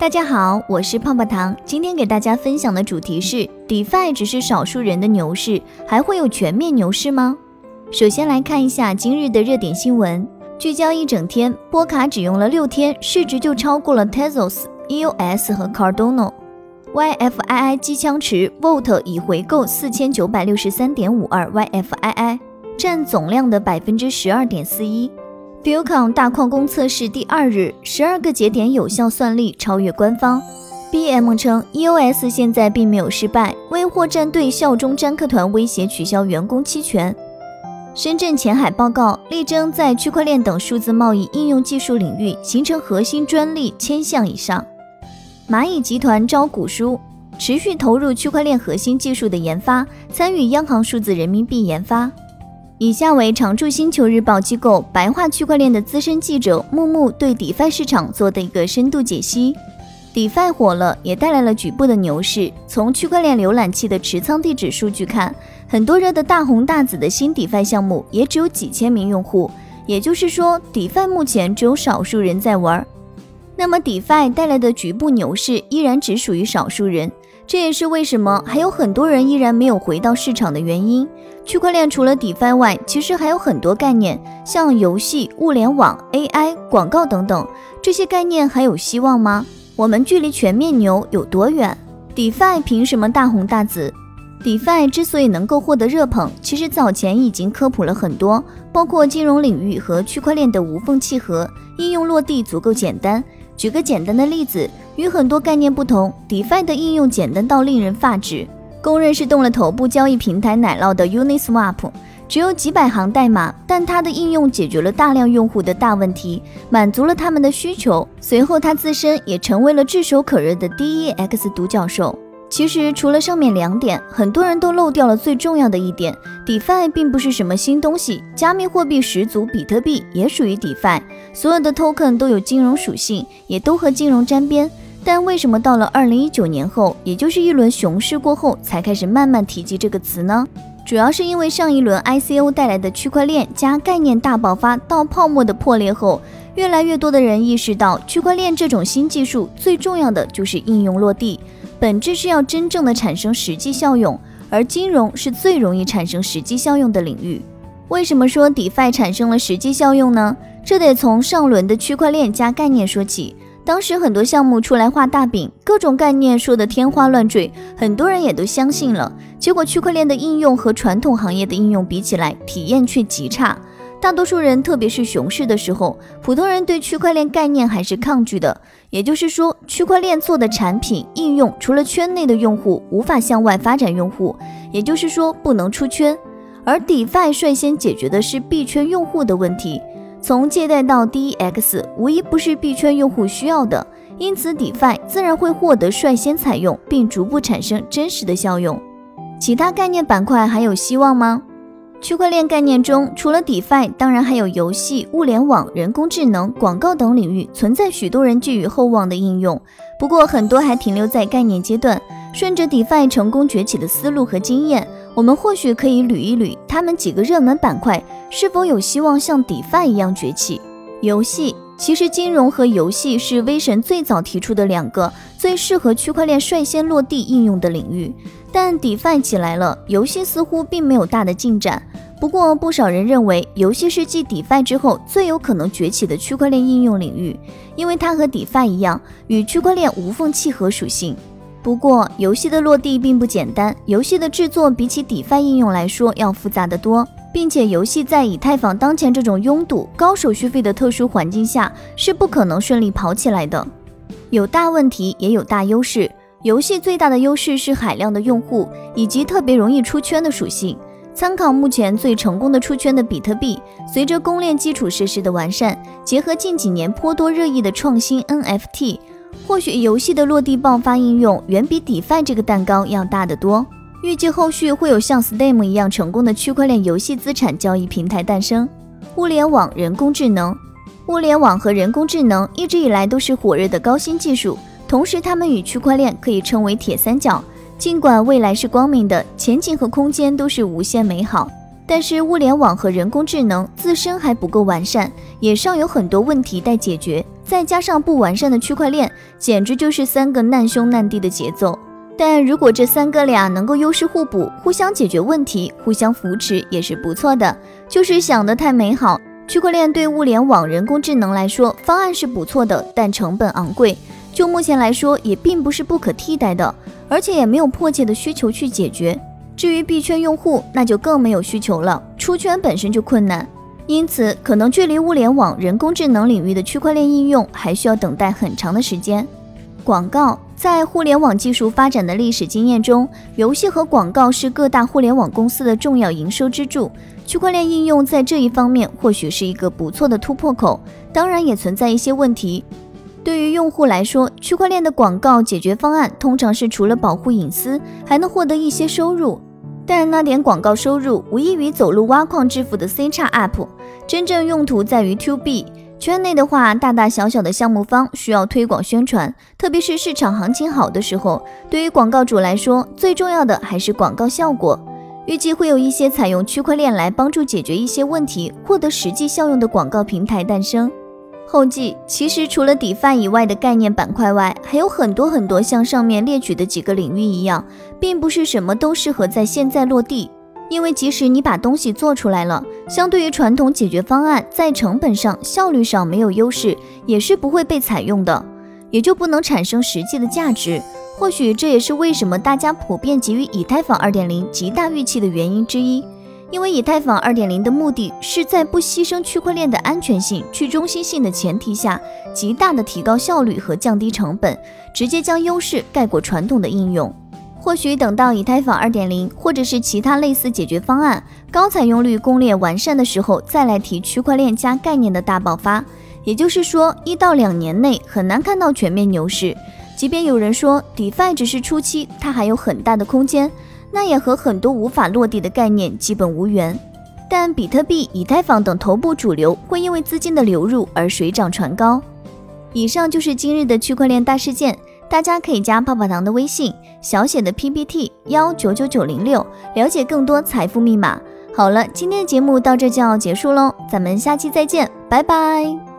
大家好，我是泡泡糖。今天给大家分享的主题是：DeFi 只是少数人的牛市，还会有全面牛市吗？首先来看一下今日的热点新闻。聚焦一整天，波卡只用了六天，市值就超过了 Tezos、EOS 和 Cardano。YFII 机枪池 Vote 已回购四千九百六十三点五二 YFII，占总量的百分之十二点四一。Bcon 大矿工测试第二日，十二个节点有效算力超越官方。BM 称，EOS 现在并没有失败，为货战队效忠詹克团威胁取消员工期权。深圳前海报告力争在区块链等数字贸易应用技术领域形成核心专利千项以上。蚂蚁集团招股书，持续投入区块链核心技术的研发，参与央行数字人民币研发。以下为常驻星球日报机构白话区块链的资深记者木木对 DeFi 市场做的一个深度解析。DeFi 火了，也带来了局部的牛市。从区块链浏览器的持仓地址数据看，很多热的大红大紫的新 DeFi 项目也只有几千名用户，也就是说，DeFi 目前只有少数人在玩。那么，DeFi 带来的局部牛市依然只属于少数人。这也是为什么还有很多人依然没有回到市场的原因。区块链除了 DeFi 外，其实还有很多概念，像游戏、物联网、AI、广告等等，这些概念还有希望吗？我们距离全面牛有多远？DeFi 凭什么大红大紫？DeFi 之所以能够获得热捧，其实早前已经科普了很多，包括金融领域和区块链的无缝契合，应用落地足够简单。举个简单的例子。与很多概念不同，DeFi 的应用简单到令人发指。公认是动了头部交易平台奶酪的 Uniswap，只有几百行代码，但它的应用解决了大量用户的大问题，满足了他们的需求。随后，它自身也成为了炙手可热的 DEX 独角兽。其实，除了上面两点，很多人都漏掉了最重要的一点：DeFi 并不是什么新东西。加密货币始祖比特币也属于 DeFi，所有的 Token 都有金融属性，也都和金融沾边。但为什么到了二零一九年后，也就是一轮熊市过后，才开始慢慢提及这个词呢？主要是因为上一轮 ICO 带来的区块链加概念大爆发到泡沫的破裂后，越来越多的人意识到，区块链这种新技术最重要的就是应用落地，本质是要真正的产生实际效用，而金融是最容易产生实际效用的领域。为什么说 DeFi 产生了实际效用呢？这得从上轮的区块链加概念说起。当时很多项目出来画大饼，各种概念说的天花乱坠，很多人也都相信了。结果区块链的应用和传统行业的应用比起来，体验却极差。大多数人，特别是熊市的时候，普通人对区块链概念还是抗拒的。也就是说，区块链做的产品应用，除了圈内的用户，无法向外发展用户，也就是说不能出圈。而 DeFi 率先解决的是币圈用户的问题。从借贷到 DEX，无一不是币圈用户需要的，因此 DeFi 自然会获得率先采用，并逐步产生真实的效用。其他概念板块还有希望吗？区块链概念中，除了 DeFi，当然还有游戏、物联网、人工智能、广告等领域，存在许多人寄予厚望的应用。不过，很多还停留在概念阶段。顺着 DeFi 成功崛起的思路和经验。我们或许可以捋一捋他们几个热门板块是否有希望像 DeFi 一样崛起。游戏其实金融和游戏是威神最早提出的两个最适合区块链率先落地应用的领域，但 DeFi 起来了，游戏似乎并没有大的进展。不过不少人认为游戏是继 DeFi 之后最有可能崛起的区块链应用领域，因为它和 DeFi 一样，与区块链无缝契合属性。不过，游戏的落地并不简单。游戏的制作比起 DeFi 应用来说要复杂得多，并且游戏在以太坊当前这种拥堵、高手续费的特殊环境下是不可能顺利跑起来的。有大问题，也有大优势。游戏最大的优势是海量的用户以及特别容易出圈的属性。参考目前最成功的出圈的比特币，随着公链基础设施的完善，结合近几年颇多热议的创新 NFT。或许游戏的落地爆发应用远比 DeFi 这个蛋糕要大得多。预计后续会有像 Steam 一样成功的区块链游戏资产交易平台诞生。物联网、人工智能，物联网和人工智能一直以来都是火热的高新技术，同时它们与区块链可以称为铁三角。尽管未来是光明的，前景和空间都是无限美好，但是物联网和人工智能自身还不够完善，也尚有很多问题待解决。再加上不完善的区块链，简直就是三个难兄难弟的节奏。但如果这三个俩能够优势互补，互相解决问题，互相扶持，也是不错的。就是想得太美好。区块链对物联网、人工智能来说，方案是不错的，但成本昂贵。就目前来说，也并不是不可替代的，而且也没有迫切的需求去解决。至于币圈用户，那就更没有需求了，出圈本身就困难，因此可能距离物联网、人工智能领域的区块链应用还需要等待很长的时间。广告在互联网技术发展的历史经验中，游戏和广告是各大互联网公司的重要营收支柱。区块链应用在这一方面或许是一个不错的突破口，当然也存在一些问题。对于用户来说，区块链的广告解决方案通常是除了保护隐私，还能获得一些收入。但那点广告收入无异于走路挖矿致富的 C 叉 App，真正用途在于 To B 圈内的话，大大小小的项目方需要推广宣传，特别是市场行情好的时候，对于广告主来说，最重要的还是广告效果。预计会有一些采用区块链来帮助解决一些问题、获得实际效用的广告平台诞生。后继其实除了 DeFi 以外的概念板块外，还有很多很多像上面列举的几个领域一样，并不是什么都适合在现在落地。因为即使你把东西做出来了，相对于传统解决方案，在成本上、效率上没有优势，也是不会被采用的，也就不能产生实际的价值。或许这也是为什么大家普遍给予以太坊2.0极大预期的原因之一，因为以太坊2.0的目的是在不牺牲区块链的安全性、去中心性的前提下，极大的提高效率和降低成本，直接将优势盖过传统的应用。或许等到以太坊2.0或者是其他类似解决方案高采用率、攻略完善的时候，再来提区块链加概念的大爆发。也就是说，一到两年内很难看到全面牛市。即便有人说 DeFi 只是初期，它还有很大的空间，那也和很多无法落地的概念基本无缘。但比特币、以太坊等头部主流会因为资金的流入而水涨船高。以上就是今日的区块链大事件，大家可以加泡泡糖的微信，小写的 PPT 幺九九九零六，了解更多财富密码。好了，今天的节目到这就要结束喽，咱们下期再见，拜拜。